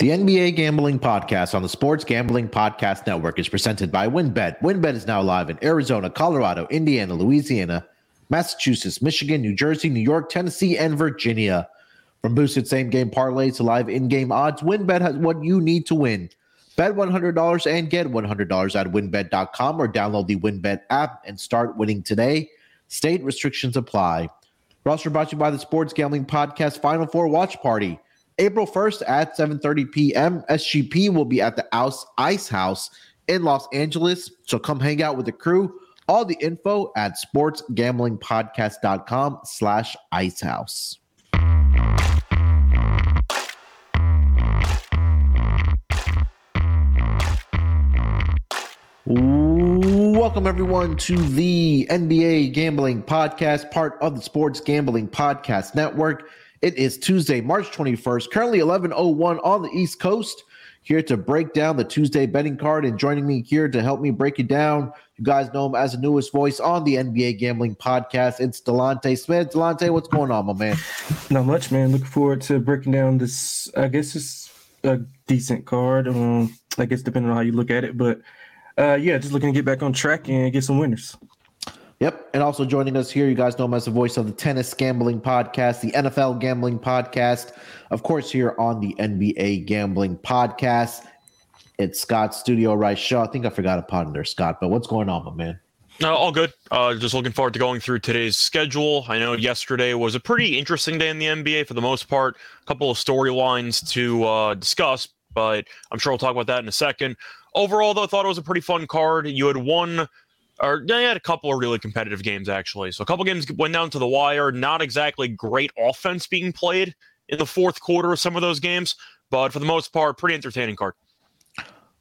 The NBA Gambling Podcast on the Sports Gambling Podcast Network is presented by WynnBET. WynnBET is now live in Arizona, Colorado, Indiana, Louisiana, Massachusetts, Michigan, New Jersey, New York, Tennessee, and Virginia. From boosted same game parlays to live in game odds, WynnBET has what you need to win. Bet $100 and get $100 at wynnbet.com or download the WynnBET app and start winning today. State restrictions apply. Roster brought to you by the Sports Gambling Podcast Final Four Watch Party. April 1st at 7:30 p.m. SGP will be at the Ice House in Los Angeles. So come hang out with the crew. All the info at sportsgamblingpodcast.com slash icehouse. Welcome everyone to the NBA Gambling Podcast, part of the Sports Gambling Podcast Network. It is Tuesday, March 21st, currently 11:01 on the East Coast. Here to break down the Tuesday betting card and joining me here to help me break it down. You guys know him as the newest voice on the NBA Gambling Podcast. It's Delonte Smith. Delonte, what's going on, my man? Not much, man. Looking forward to breaking down this. I guess it's a decent card. Um, I guess depending on how you look at it, but uh, yeah, just looking to get back on track and get some winners. Yep. And also joining us here, you guys know him as the voice of the Tennis Gambling Podcast, the NFL Gambling Podcast, of course, here on the NBA Gambling Podcast. It's Scott Studio Reichel. I think I forgot a pod there, Scott, but what's going on, my man? No, all good. Uh, just looking forward to going through today's schedule. I know yesterday was a pretty interesting day in the NBA for the most part. A couple of storylines to uh, discuss, but I'm sure we'll talk about that in a second. Overall, though, I thought it was a pretty fun card. You had one or they had a couple of really competitive games actually. So a couple games went down to the wire. Not exactly great offense being played in the fourth quarter of some of those games, but for the most part, pretty entertaining card.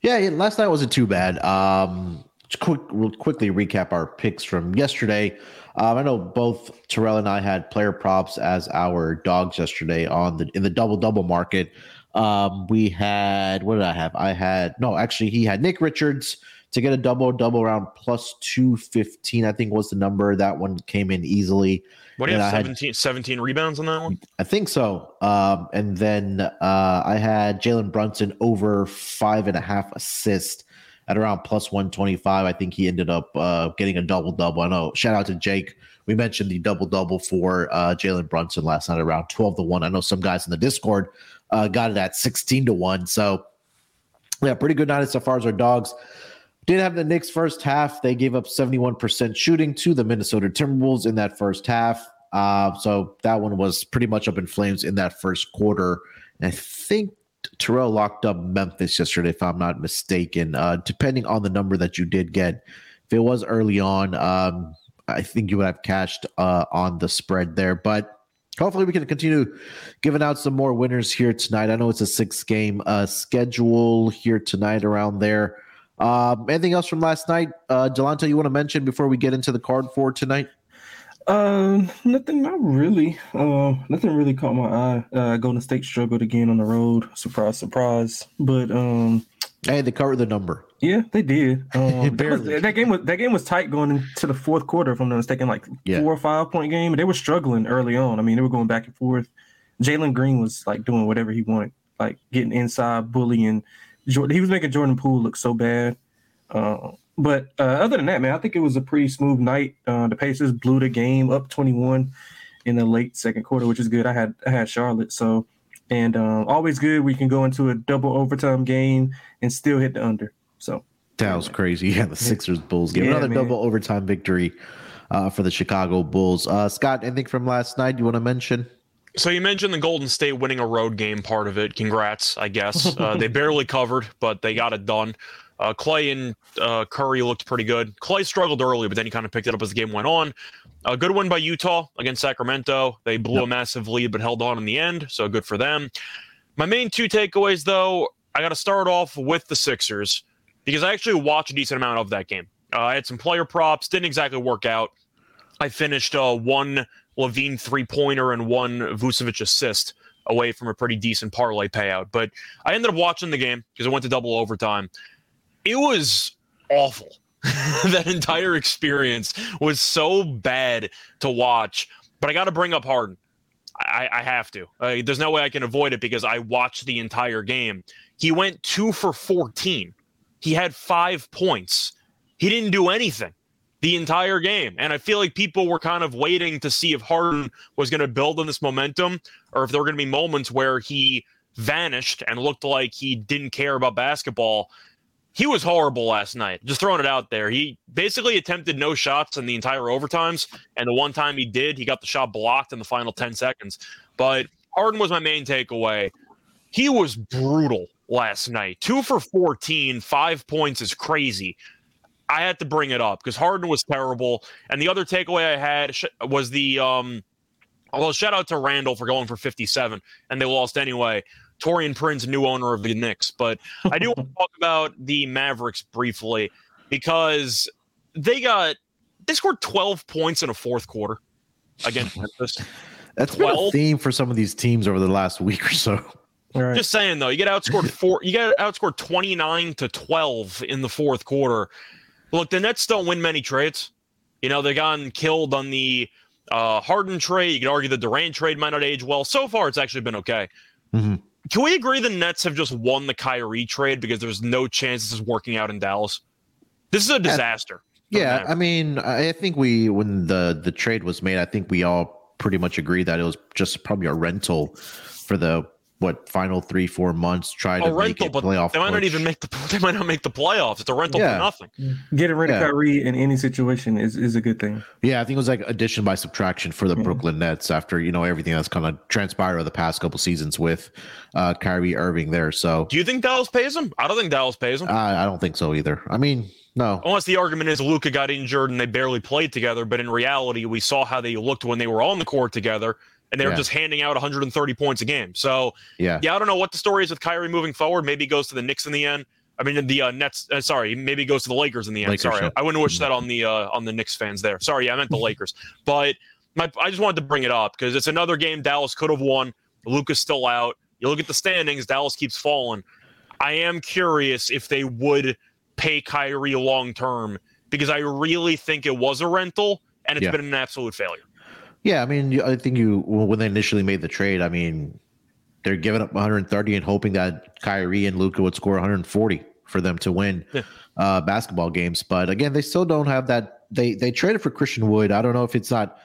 Yeah, last night wasn't too bad. Um, quick, real quickly recap our picks from yesterday. Um, I know both Terrell and I had player props as our dogs yesterday on the in the double double market. Um, we had what did I have? I had no, actually, he had Nick Richards to get a double double around plus 215 i think was the number. That one came in easily. What do you have 17, had, 17 rebounds on that one? I think so. Um, and then uh, i had jalen brunson over five and a half assists at around plus 125 i think he ended up uh, getting a double double. I know shout out to jake. We mentioned the double double for uh, jalen brunson last night around 12 to 1 i know some guys in the discord uh, got it at 16 to 1 so yeah pretty good night so far as our dogs did have the Knicks first half. They gave up 71% shooting to the Minnesota Timberwolves in that first half. Uh, so that one was pretty much up in flames in that first quarter. And I think Terrell locked up Memphis yesterday, if I'm not mistaken. Uh, depending on the number that you did get, if it was early on, um, I think you would have cashed uh, on the spread there. But hopefully, we can continue giving out some more winners here tonight. I know it's a six game uh, schedule here tonight around there. Um, anything else from last night, uh, Delonte? You want to mention before we get into the card for tonight? Um, nothing, not really. Uh, nothing really caught my eye. Uh, Golden State struggled again on the road. Surprise, surprise. But um, hey, they covered the number. Yeah, they did. Um, that, was, that, game was that game was tight going into the fourth quarter. If I'm not mistaken, like yeah. four or five point game. They were struggling early on. I mean, they were going back and forth. Jalen Green was like doing whatever he wanted, like getting inside, bullying Jordan, he was making Jordan Poole look so bad. Uh, but uh, other than that, man, I think it was a pretty smooth night. Uh, the Pacers blew the game up 21 in the late second quarter, which is good. I had I had Charlotte, so and um, always good. We can go into a double overtime game and still hit the under. So that was crazy. Yeah, the Sixers Bulls game, yeah, another man. double overtime victory uh, for the Chicago Bulls. Uh, Scott, anything from last night you want to mention? So you mentioned the Golden State winning a road game part of it. Congrats, I guess. Uh, they barely covered, but they got it done. Uh, Clay and uh, Curry looked pretty good. Clay struggled early, but then he kind of picked it up as the game went on. A good win by Utah against Sacramento. They blew yep. a massive lead, but held on in the end, so good for them. My main two takeaways, though, I got to start off with the Sixers because I actually watched a decent amount of that game. Uh, I had some player props, didn't exactly work out. I finished uh, one LaVine three pointer and one Vucevic assist away from a pretty decent parlay payout. But I ended up watching the game because it went to double overtime. It was awful. that entire experience was so bad to watch. But I got to bring up Harden. I, I have to. Uh, there's no way I can avoid it because I watched the entire game. He went two for 14. He had five points. He didn't do anything the entire game. And I feel like people were kind of waiting to see if Harden was going to build on this momentum or if there were going to be moments where he vanished and looked like he didn't care about basketball. He was horrible last night. Just throwing it out there. He basically attempted no shots in the entire overtimes. And the one time he did, he got the shot blocked in the final 10 seconds. But Harden was my main takeaway. He was brutal last night. Two for 14, five points is crazy. I had to bring it up because Harden was terrible. And the other takeaway I had was the um, well, shout out to Randle for going for 57, and they lost anyway. Taurean Prince, new owner of the Knicks. But I do want to talk about the Mavericks briefly because they got they scored 12 points in a fourth quarter against Memphis. That's 12. been a theme for some of these teams over the last week or so. Right. Just saying though, you get outscored four. You get outscored 29 to 12 in the fourth quarter. Look, the Nets don't win many trades. You know, they've gotten killed on the uh, Harden trade. You could argue the Durant trade might not age well. So far, it's actually been okay. Mm-hmm. Can we agree the Nets have just won the Kyrie trade because there's no chance this is working out in Dallas? This is a disaster. Yeah, I mean, I think we when the the trade was made, I think we all pretty much agreed that it was just probably a rental for the what final three four months try to rental, make it playoff. They might push. not even make the they might not make the playoffs. It's a rental yeah. for nothing. Getting rid of Kyrie in any situation is, is a good thing. Yeah, I think it was like addition by subtraction for the yeah. Brooklyn Nets after you know everything that's kind of transpired over the past couple seasons with uh, Kyrie Irving there. So, do you think Dallas pays him? I don't think Dallas pays him. Uh, I don't think so either. I mean, no. Unless the argument is Luka got injured and they barely played together, but in reality, we saw how they looked when they were on the court together and they were yeah. just handing out 130 points a game. So yeah, yeah, I don't know what the story is with Kyrie moving forward. Maybe goes to the Knicks in the end. I mean, the uh, Nets. Uh, sorry, maybe goes to the Lakers in the end. Lakers, sorry. I wouldn't wish that on the uh, on the Knicks fans there. Sorry, yeah, I meant the Lakers. But my, I just wanted to bring it up because it's another game Dallas could have won. Luka's still out. You look at the standings, Dallas keeps falling. I am curious if they would pay Kyrie long term because I really think it was a rental and it's yeah. been an absolute failure. Yeah, I mean, I think you when they initially made the trade, I mean, they're giving up 130 and hoping that Kyrie and Luka would score 140 for them to win yeah. uh, basketball games. But again, they still don't have that. They they traded for Christian Wood. I don't know if it's not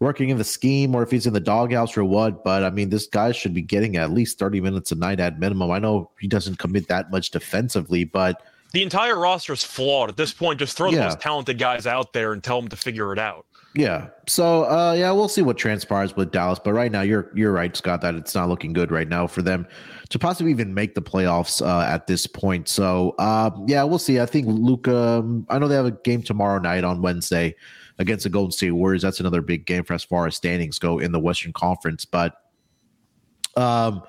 working in the scheme or if he's in the doghouse or what. But I mean, this guy should be getting at least 30 minutes a night at minimum. I know he doesn't commit that much defensively, but the entire roster is flawed at this point. Just throw yeah. the most talented guys out there and tell them to figure it out. Yeah. So uh, yeah, we'll see what transpires with Dallas. But right now, you're you're right, Scott, that it's not looking good right now for them to possibly even make the playoffs uh, at this point. So uh, yeah, we'll see. I think Luka. Um, I know they have a game tomorrow night on Wednesday against the Golden State Warriors. That's another big game for as far as standings go in the Western Conference. But um,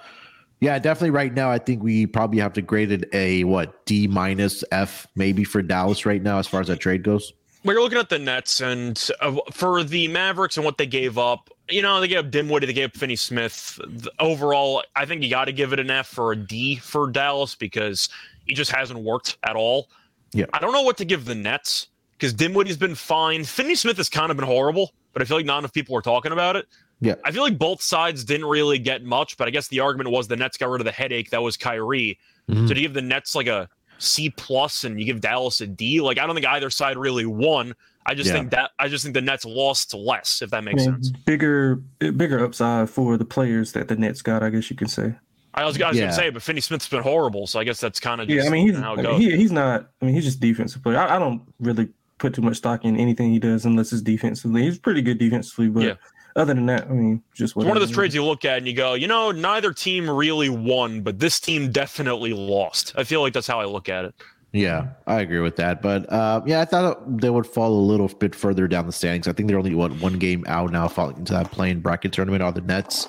yeah, definitely. Right now, I think we probably have to grade it a what D minus F maybe for Dallas right now as far as that trade goes we're looking at the Nets and uh, for the Mavericks and what they gave up. You know, they gave up Dinwiddie, they gave up Finney Smith. The, overall, I think you got to give it an F or a D for Dallas because he just hasn't worked at all. Yeah, I don't know what to give the Nets because Dinwiddie's been fine. Finney Smith has kind of been horrible, but I feel like not enough people are talking about it. Yeah, I feel like both sides didn't really get much, but I guess the argument was the Nets got rid of the headache that was Kyrie. Mm-hmm. So to give the Nets like a C plus and you give Dallas a D. Like I don't think either side really won. I just yeah. think that I just think the Nets lost less, if that makes sense. Bigger, eh, bigger upside for the players that the Nets got. I guess you can say. I was, I was yeah. gonna say, but Finney Smith's been horrible, so I guess that's kind of yeah. I mean, he's I mean, he, he's not. I mean, he's just defensive player. I, I, don't really put too much stock in anything he does unless it's defensively. He's pretty good defensively, but yeah other than that, I mean, just one of those trades you look at and you go, you know, neither team really won, but this team definitely lost. I feel like that's how I look at it. Yeah, I agree with that. But uh, yeah, I thought they would fall a little bit further down the standings. I think they're only what one game out now, falling into that playing bracket tournament are the Nets.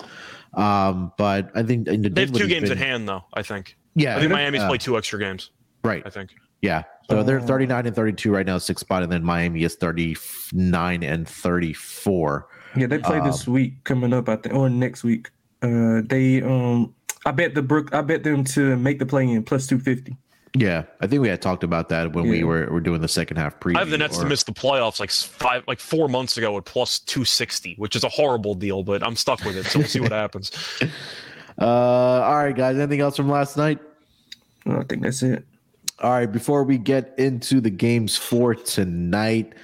Um, but I think the they have two games been, at hand, though. I think. Yeah, I think Miami's uh, played two extra games. Right. I think. Yeah. So they're 39 and 32 right now, sixth spot, and then Miami is 39 and 34. Yeah, they play um, this week coming up, I think, or next week. Uh, they um, I bet the Brook, I bet them to make the play in plus two fifty. Yeah, I think we had talked about that when yeah. we were, were doing the second half preview. I have the Nets or... to miss the playoffs like five, like four months ago at plus two sixty, which is a horrible deal, but I'm stuck with it. So we'll see what happens. Uh, all right, guys. Anything else from last night? I think that's it. All right. Before we get into the games for tonight,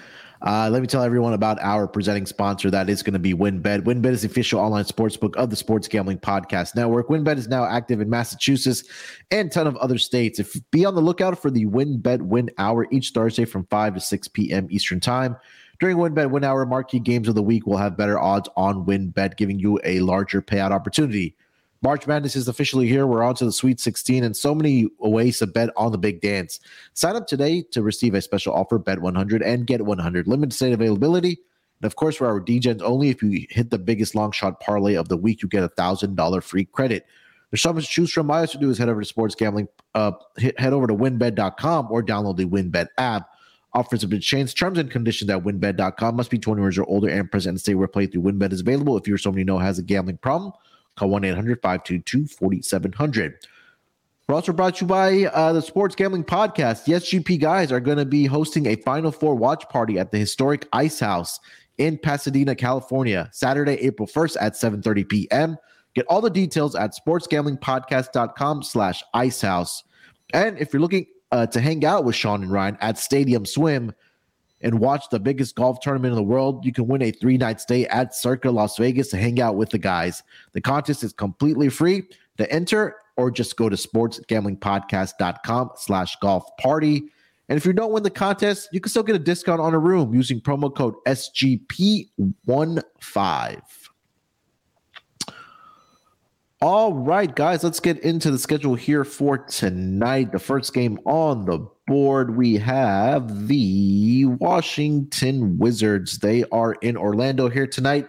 uh, let me tell everyone about our presenting sponsor. That is going to be WynnBET. WynnBET is the official online sportsbook of the Sports Gambling Podcast Network. WynnBET is now active in Massachusetts and a ton of other states. If be on the lookout for the WynnBET Win Hour each Thursday from 5 to 6 p.m. Eastern Time. During WynnBET Win Hour, marquee games of the week will have better odds on WynnBET, giving you a larger payout opportunity. March Madness is officially here. We're on to the Sweet 16 and so many ways to bet on the big dance. Sign up today to receive a special offer, bet 100 and get 100. Limited state availability. And of course, for our DGens only, if you hit the biggest long shot parlay of the week, you get a $1,000 free credit. There's so much to choose from. All you have to do is head over to sports gambling, uh, head over to wynnbet.com or download the WynnBET app. Offers have been changed. Terms and conditions at wynnbet.com must be 20 years or older and present in state where playthrough WynnBET is available. If you're someone you know has a gambling problem, Call 1 800 522 4700. We're also brought to you by uh, the Sports Gambling Podcast. The SGP guys are going to be hosting a Final Four watch party at the historic Ice House in Pasadena, California, Saturday, April 1st at 7.30 p.m. Get all the details at sportsgamblingpodcast.com slash icehouse. And if you're looking uh, to hang out with Sean and Ryan at Stadium Swim, and watch the biggest golf tournament in the world, you can win a three night stay at Circa Las Vegas to hang out with the guys. The contest is completely free to enter, or just go to sportsgamblingpodcast.com slash golf party. And if you don't win the contest, you can still get a discount on a room using promo code SGP15. All right, guys, let's get into the schedule here for tonight. The first game on the board, we have the Washington Wizards. They are in Orlando here tonight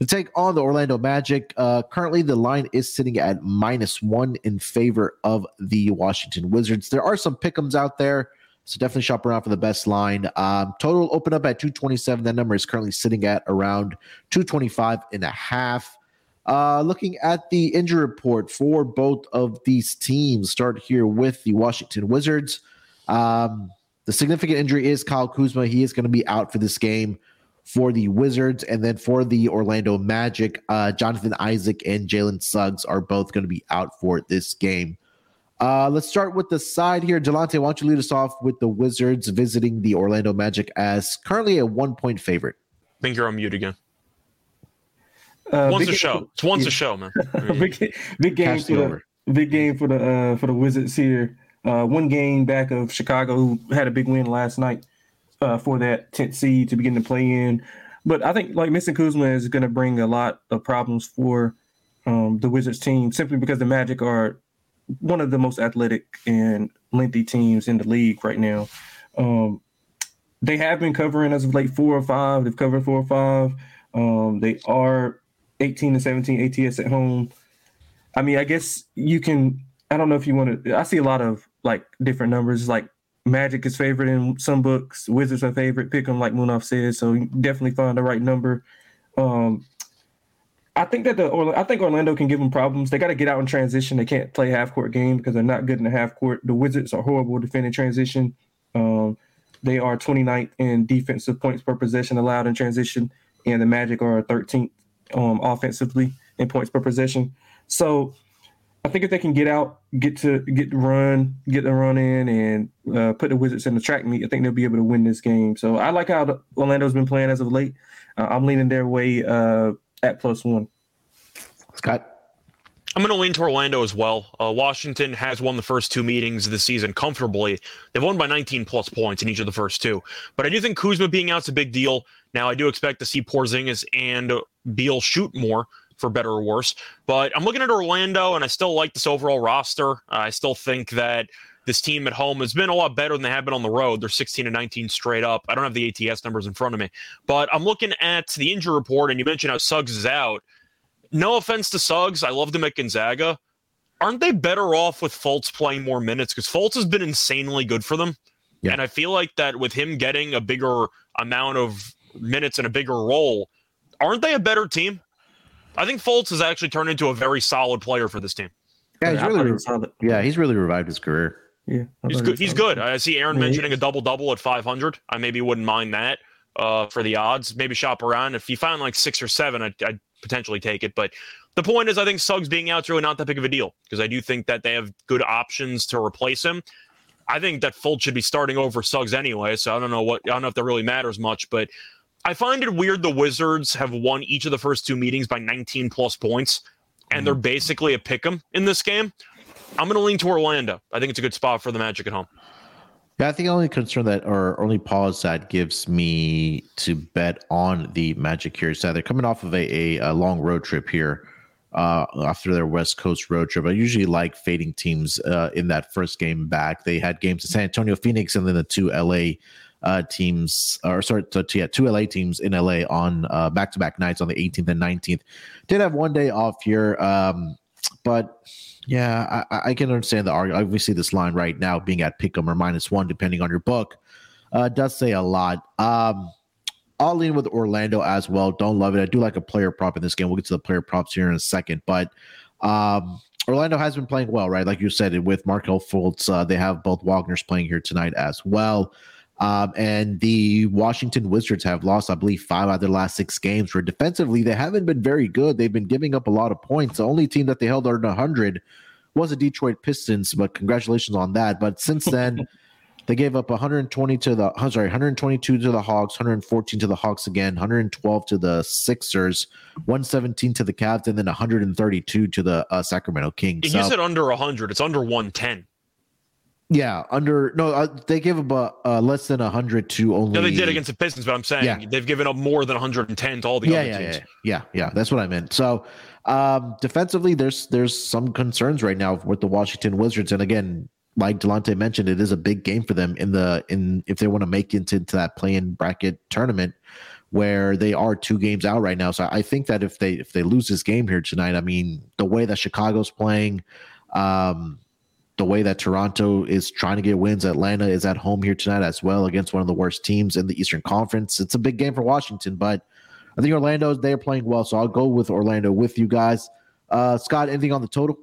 to take on the Orlando Magic. Uh, currently, the line is sitting at minus one in favor of the Washington Wizards. There are some pickums out there. So definitely shop around for the best line. Um, total open up at 227. That number is currently sitting at around 225 and a half. Uh, looking at the injury report for both of these teams, start here with the Washington Wizards. Um, the significant injury is Kyle Kuzma. He is going to be out for this game for the Wizards. And then for the Orlando Magic, uh, Jonathan Isaac and Jalen Suggs are both going to be out for this game. Uh, let's start with the side here. Delonte, why don't you lead us off with the Wizards visiting the Orlando Magic as currently a one point favorite? I think you're on mute again. Uh, once a show. it's once yeah. a show, man. big, big game for the, big game for the uh, for the Wizards here. Uh, one game back of Chicago, who had a big win last night uh, for that 10th seed to begin to play in. But I think like missing Kuzma is going to bring a lot of problems for um, the Wizards team simply because the Magic are one of the most athletic and lengthy teams in the league right now. Um, they have been covering as of late four or five. They've covered four or five. Um, they are 18 and 17 ATS at home. I mean, I guess you can. I don't know if you want to. I see a lot of like different numbers. Like Magic is favorite in some books. Wizards are favorite. Pick them like Munaf said. So definitely find the right number. Um, I think that the I think Orlando can give them problems. They got to get out in transition. They can't play half court game because they're not good in the half court. The Wizards are horrible defending transition. Um, they are 29th in defensive points per possession allowed in transition, and the Magic are 13th um, offensively in points per possession. So I think if they can get out, get to get the run, get the run in, and uh, put the Wizards in the track meet, I think they'll be able to win this game. So I like how Orlando's been playing as of late. Uh, I'm leaning their way uh, at plus one. Scott. I'm going to lean to Orlando as well. Uh, Washington has won the first two meetings of the season comfortably. They've won by 19 plus points in each of the first two. But I do think Kuzma being out is a big deal. Now, I do expect to see Porzingis and Beal shoot more for better or worse. But I'm looking at Orlando, and I still like this overall roster. Uh, I still think that this team at home has been a lot better than they have been on the road. They're 16 and 19 straight up. I don't have the ATS numbers in front of me, but I'm looking at the injury report, and you mentioned how Suggs is out. No offense to Suggs, I love them at Gonzaga. Aren't they better off with Fultz playing more minutes? Because Fultz has been insanely good for them. Yeah. And I feel like that with him getting a bigger amount of minutes and a bigger role, aren't they a better team? I think Fultz has actually turned into a very solid player for this team. Yeah, he's really, yeah, he's really revived his career. Yeah, he's good. He's good. I see Aaron yeah, mentioning a double double at 500. I maybe wouldn't mind that uh, for the odds. Maybe shop around. If you find like six or seven, I'd, I'd potentially take it. But the point is, I think Suggs being out's really not that big of a deal because I do think that they have good options to replace him. I think that Fultz should be starting over Suggs anyway. So I don't know what I don't know if that really matters much, but I find it weird the Wizards have won each of the first two meetings by 19 plus points, and they're mm. basically a pick 'em in this game. I'm going to lean to Orlando. I think it's a good spot for the Magic at home. Yeah, I think the only concern that or only pause that gives me to bet on the Magic here is that they're coming off of a, a, a long road trip here uh, after their West Coast road trip. I usually like fading teams uh, in that first game back. They had games to San Antonio, Phoenix, and then the two LA uh, teams, or sorry, to, to, yeah, two LA teams in LA on back to back nights on the 18th and 19th. Did have one day off here, um, but yeah, I, I, can understand the argument. Obviously, this line right now being at pick 'em or minus one, depending on your book, uh, does say a lot. Um, I'll lean with Orlando as well. Don't love it. I do like a player prop in this game. We'll get to the player props here in a second, but um, Orlando has been playing well, right? Like you said, with Markelle Fultz, uh, they have both Wagner's playing here tonight as well. Um, and the Washington Wizards have lost, I believe, five out of their last six games. Where defensively, they haven't been very good. They've been giving up a lot of points. The only team that they held under 100 was the Detroit Pistons, but congratulations on that. But since then, they gave up 120 to the I'm sorry, 122 to the Hawks, 114 to the Hawks again, 112 to the Sixers, 117 to the Cavs, and then 132 to the uh, Sacramento Kings. You so, said under 100. It's under 110. Yeah, under no, uh, they give up uh, less than 100 to only. No, they did against the Pistons, but I'm saying yeah. they've given up more than 110 to all the yeah, other yeah, teams. Yeah, yeah, yeah, that's what I meant. So um, defensively, there's there's some concerns right now with the Washington Wizards, and again, like Delonte mentioned, it is a big game for them in the in if they want to make it into that play-in bracket tournament where they are two games out right now. So I think that if they if they lose this game here tonight, I mean the way that Chicago's playing, um, the way that Toronto is trying to get wins, Atlanta is at home here tonight as well against one of the worst teams in the Eastern Conference. It's a big game for Washington, but I think Orlando they're playing well, so I'll go with Orlando with you guys. Uh, Scott, anything on the total?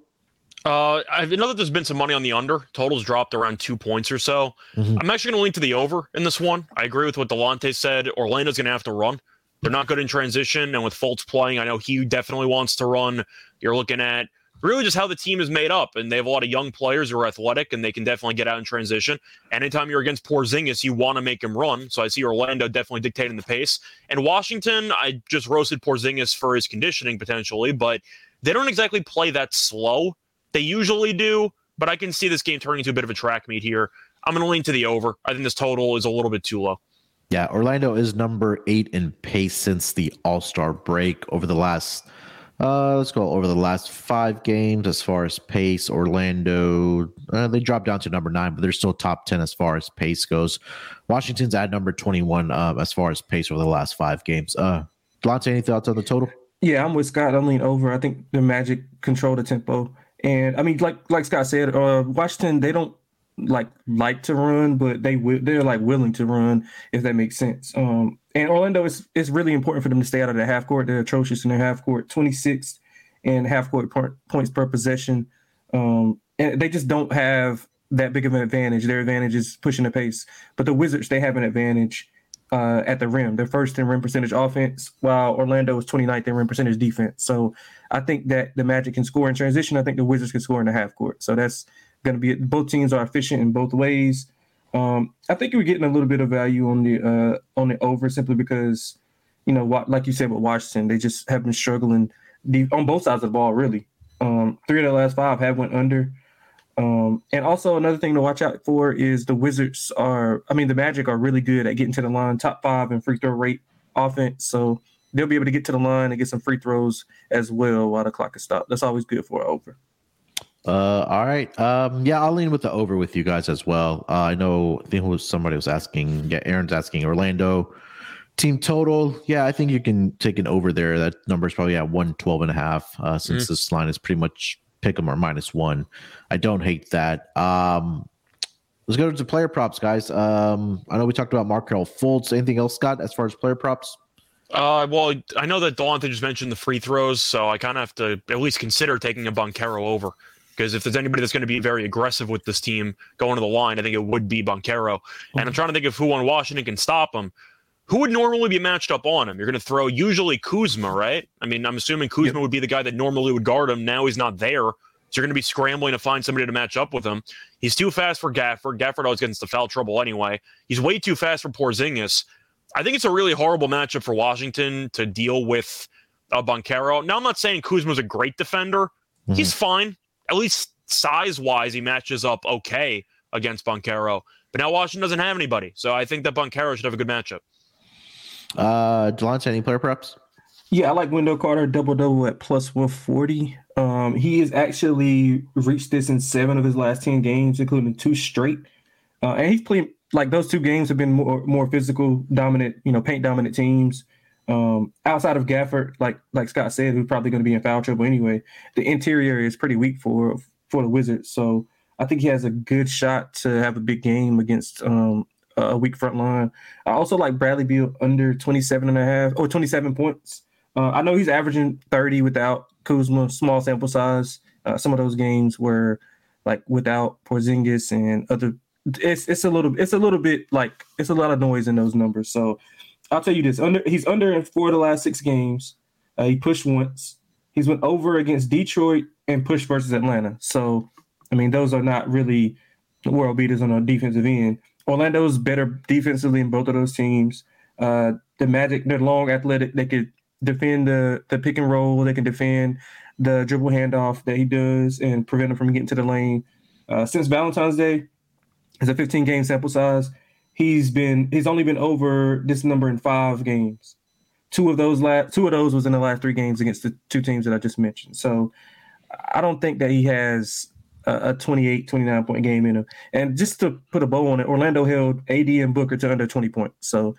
Uh, I know that there's been some money on the under. Totals dropped around two points or so. Mm-hmm. I'm actually going to lean to the over in this one. I agree with what Delonte said. Orlando's going to have to run. They're not good in transition, and with Fultz playing, I know he definitely wants to run. You're looking at really just how the team is made up, and they have a lot of young players who are athletic, and they can definitely get out in transition. Anytime you're against Porzingis, you want to make him run. So I see Orlando definitely dictating the pace. And Washington, I just roasted Porzingis for his conditioning potentially, but they don't exactly play that slow. They usually do, but I can see this game turning into a bit of a track meet here. I'm going to lean to the over. I think this total is a little bit too low. Yeah, Orlando is number eight in pace since the All Star break over the last. Uh, let's go over the last five games as far as pace. Orlando, uh, they dropped down to number nine, but they're still top 10 as far as pace goes. Washington's at number 21 uh, as far as pace over the last five games. Uh, Delonte, any thoughts on the total? Yeah, I'm with Scott. I lean over. I think the Magic control the tempo. And I mean, like like Scott said, uh, Washington they don't like like to run, but they will they're like willing to run if that makes sense. Um, and Orlando is it's really important for them to stay out of the half court. They're atrocious in their half court, 26th and half court points per possession. Um, and they just don't have that big of an advantage. Their advantage is pushing the pace, but the Wizards they have an advantage uh, at the rim. They're first in rim percentage offense, while Orlando is 29th in rim percentage defense. So I think that the Magic can score in transition. I think the Wizards can score in the half court. So that's going to be both teams are efficient in both ways. Um, I think you're getting a little bit of value on the uh, on the over simply because, you know, like you said with Washington, they just have been struggling on both sides of the ball. Really, um, three of the last five have went under. Um, and also another thing to watch out for is the Wizards are, I mean, the Magic are really good at getting to the line, top five in free throw rate offense. So they'll be able to get to the line and get some free throws as well while the clock is stopped. That's always good for over. Uh, all right. Um, yeah, I'll lean with the over with you guys as well. Uh, I know. I think was somebody was asking. Yeah, Aaron's asking Orlando team total. Yeah, I think you can take an over there. That number is probably at one twelve and a half. Uh, since mm-hmm. this line is pretty much pick them or minus one. I don't hate that. Um, let's go to player props, guys. Um, I know we talked about Markelle Fultz. Anything else, Scott, as far as player props? Uh, well, I know that Delonte just mentioned the free throws, so I kind of have to at least consider taking a Banchero over Because if there's anybody that's going to be very aggressive with this team going to the line, I think it would be Banchero. And I'm trying to think of who on Washington can stop him. Who would normally be matched up on him? You're going to throw usually Kuzma, right? I mean, I'm assuming Kuzma yep. would be the guy that normally would guard him. Now he's not there. So you're going to be scrambling to find somebody to match up with him. He's too fast for Gafford. Gafford always gets into foul trouble anyway. He's way too fast for Porzingis. I think it's a really horrible matchup for Washington to deal with uh, Banchero. Now, I'm not saying Kuzma's a great defender. Mm-hmm. He's fine. At least size wise, he matches up okay against Banchero. But now Washington doesn't have anybody. So I think that Banchero should have a good matchup. Uh, Delonte, any player props? Yeah, I like Wendell Carter double double at plus 140. Um, he has actually reached this in seven of his last 10 games, including two straight. Uh, and he's playing like those two games have been more more physical, dominant, you know, paint dominant teams. Um, outside of Gafford, like like Scott said, who's probably going to be in foul trouble anyway. The interior is pretty weak for for the Wizards, so I think he has a good shot to have a big game against um, a weak front line. I also like Bradley Beal under 27 and a half or 27 points. Uh, I know he's averaging 30 without Kuzma, small sample size. Uh, some of those games were like without Porzingis and other it's it's a little it's a little bit like it's a lot of noise in those numbers. So I'll tell you this: under he's under in four of the last six games. Uh, he pushed once. He's went over against Detroit and pushed versus Atlanta. So I mean, those are not really world beaters on a defensive end. Orlando's better defensively in both of those teams. Uh, the Magic, they're long, athletic. They could defend the the pick and roll. They can defend the dribble handoff that he does and prevent him from getting to the lane. Uh, since Valentine's Day, it's a 15 game sample size. He's been he's only been over this number in five games. Two of those last two of those was in the last three games against the two teams that I just mentioned. So I don't think that he has a, a 28, 29 point game in him. And just to put a bow on it, Orlando held AD and Booker to under 20 points. So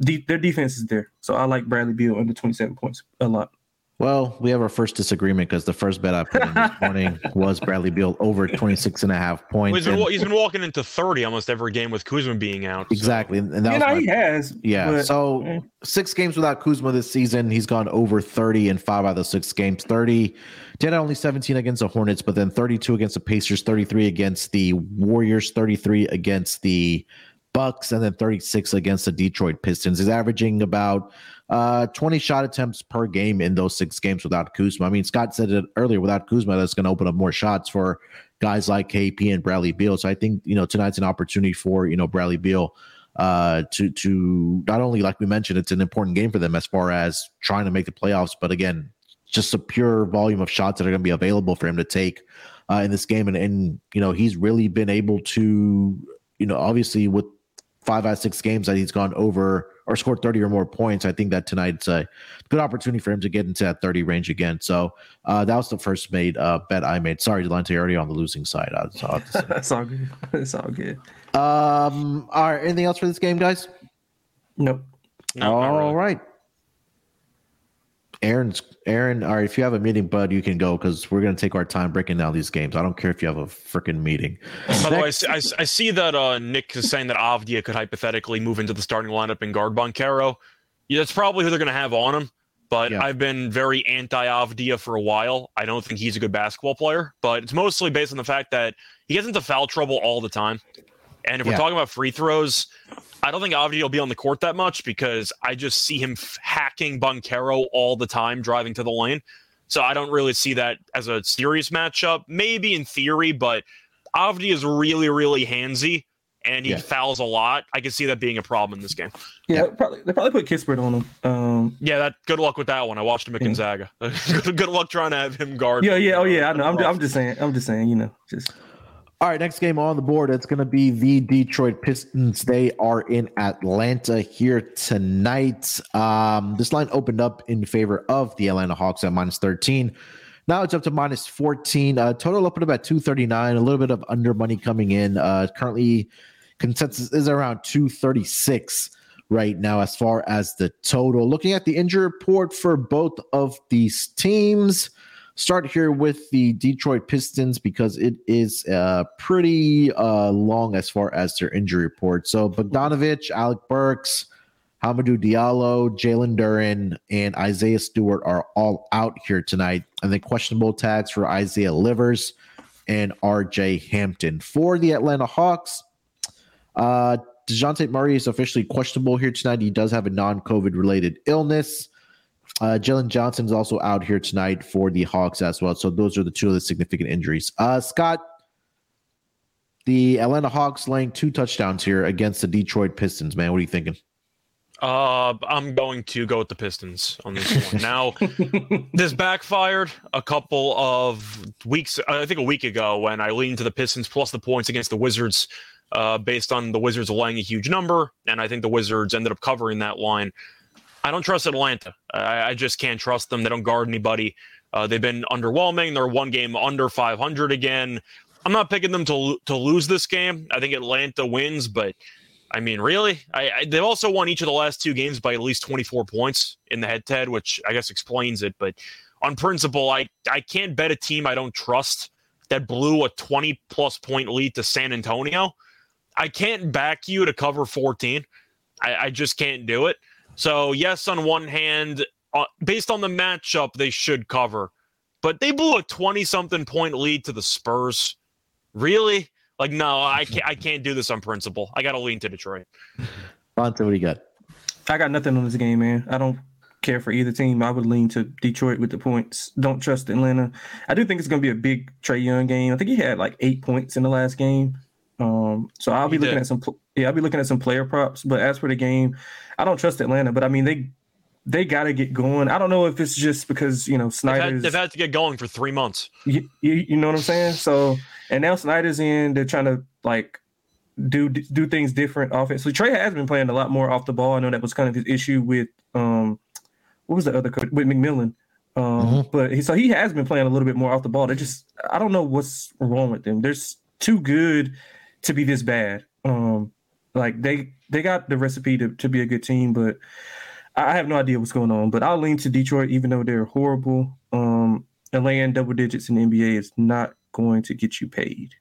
de- their defense is there. So I like Bradley Beal under 27 points a lot. Well, we have our first disagreement because the first bet I put in this morning was Bradley Beal over 26 and a half points. He's been, and, he's, been, walking into 30 almost every game with Kuzma being out. Exactly. So. And that you know, my, he has. Yeah. But, so eh. six games without Kuzma this season. He's gone over 30 in five out of the six games. 30, 10 only 17 against the Hornets, but then 32 against the Pacers, 33 against the Warriors, 33 against the Bucks, and then 36 against the Detroit Pistons. He's averaging about uh, 20 shot attempts per game in those six games without Kuzma. I mean, Scott said it earlier without Kuzma, that's going to open up more shots for guys like KP and Bradley Beal. So I think, you know, tonight's an opportunity for, you know, Bradley Beal uh, to to not only like we mentioned, it's an important game for them as far as trying to make the playoffs, but again, just a pure volume of shots that are going to be available for him to take uh, in this game. And, and you know, he's really been able to, you know, obviously with five out of six games that he's gone over or scored 30 or more points. I think that tonight's a good opportunity for him to get into that 30 range again. So uh, that was the first made uh, bet I made. Sorry, Delonte, already on the losing side. That's all good. That's all good. Um, all right. Anything else for this game, guys? Nope. No, all really. right. Aaron's Aaron. All right, if you have a meeting, bud, you can go because we're gonna take our time breaking down these games. I don't care if you have a freaking meeting. By the way, I, I, see that uh, Nick is saying that Avdija could hypothetically move into the starting lineup and guard Banchero. Yeah, that's probably who they're gonna have on him. But yeah. I've been very anti Avdija for a while. I don't think he's a good basketball player, but it's mostly based on the fact that he gets into foul trouble all the time. And if yeah. we're talking about free throws, I don't think Avdija will be on the court that much because I just see him f- hacking Banchero all the time driving to the lane. So I don't really see that as a serious matchup. Maybe in theory, but Avdija is really, really handsy and he yeah. fouls a lot. I can see that being a problem in this game. Yeah, yeah. Probably, they probably put Kispert on him. Um, yeah, that. Good luck with that one. I watched him at yeah. Gonzaga. good luck trying to have him guard. Yeah, yeah, oh yeah. I know. I'm, I'm just saying. I'm just saying. You know, just all right, next game on the board. It's going to be the Detroit Pistons. They are in Atlanta here tonight. Um, this line opened up in favor of the Atlanta Hawks at minus 13. Now it's up to minus 14. Uh, total opened up at 239. A little bit of under money coming in. Uh, currently, consensus is around 236 right now as far as the total. Looking at the injury report for both of these teams. Start here with the Detroit Pistons because it is uh, pretty uh, long as far as their injury report. So Bogdanovich, Alec Burks, Hamidou Diallo, Jalen Duren, and Isaiah Stewart are all out here tonight. And then questionable tags for Isaiah Livers, and RJ Hampton. For the Atlanta Hawks, uh, DeJounte Murray is officially questionable here tonight. He does have a non COVID related illness. Uh, Jalen Johnson is also out here tonight for the Hawks as well. So those are the two of the significant injuries. Uh, Scott, the Atlanta Hawks laying two touchdowns here against the Detroit Pistons. Man, what are you thinking? Uh, I'm going to go with the Pistons on this one. now, this backfired a couple of weeks, I think a week ago, when I leaned to the Pistons plus the points against the Wizards, uh, based on the Wizards laying a huge number, and I think the Wizards ended up covering that line. I don't trust Atlanta. I, I just can't trust them. They don't guard anybody. Uh, they've been underwhelming. They're one game under 500 again. I'm not picking them to to lose this game. I think Atlanta wins, but I mean, really, I, I, they've also won each of the last two games by at least 24 points in the head-to-head, which I guess explains it. But on principle, I I can't bet a team I don't trust that blew a 20 plus point lead to San Antonio. I can't back you to cover 14. I, I just can't do it. So yes, on one hand, uh, based on the matchup, they should cover, but they blew a 20 something point lead to the Spurs. Really? Like, no, I can't. I can't do this on principle. I got to lean to Detroit. Bonta, what do you got? I got nothing on this game, man. I don't care for either team. I would lean to Detroit with the points. Don't trust Atlanta. I do think it's going to be a big Trae Young game. I think he had like eight points in the last game. Um, so I'll be he looking did. at some. Yeah, I'll be looking at some player props. But as for the game, I don't trust Atlanta. But I mean, they they got to get going. I don't know if it's just because you know Snyder's They've, they've had, to get going for three months. You, you, you, know what I'm saying? So and now Snyder's in. They're trying to like do do things different offensively. Trae has been playing a lot more off the ball. I know that was kind of his issue with um what was the other coach with McMillan. Um, mm-hmm. but he, so he has been playing a little bit more off the ball. They just I don't know what's wrong with them. They're too good to be this bad. Um, like they they got the recipe to, to be a good team, but I have no idea what's going on, but I'll lean to Detroit, even though they're horrible. Um, and laying double digits in NBA is not going to get you paid.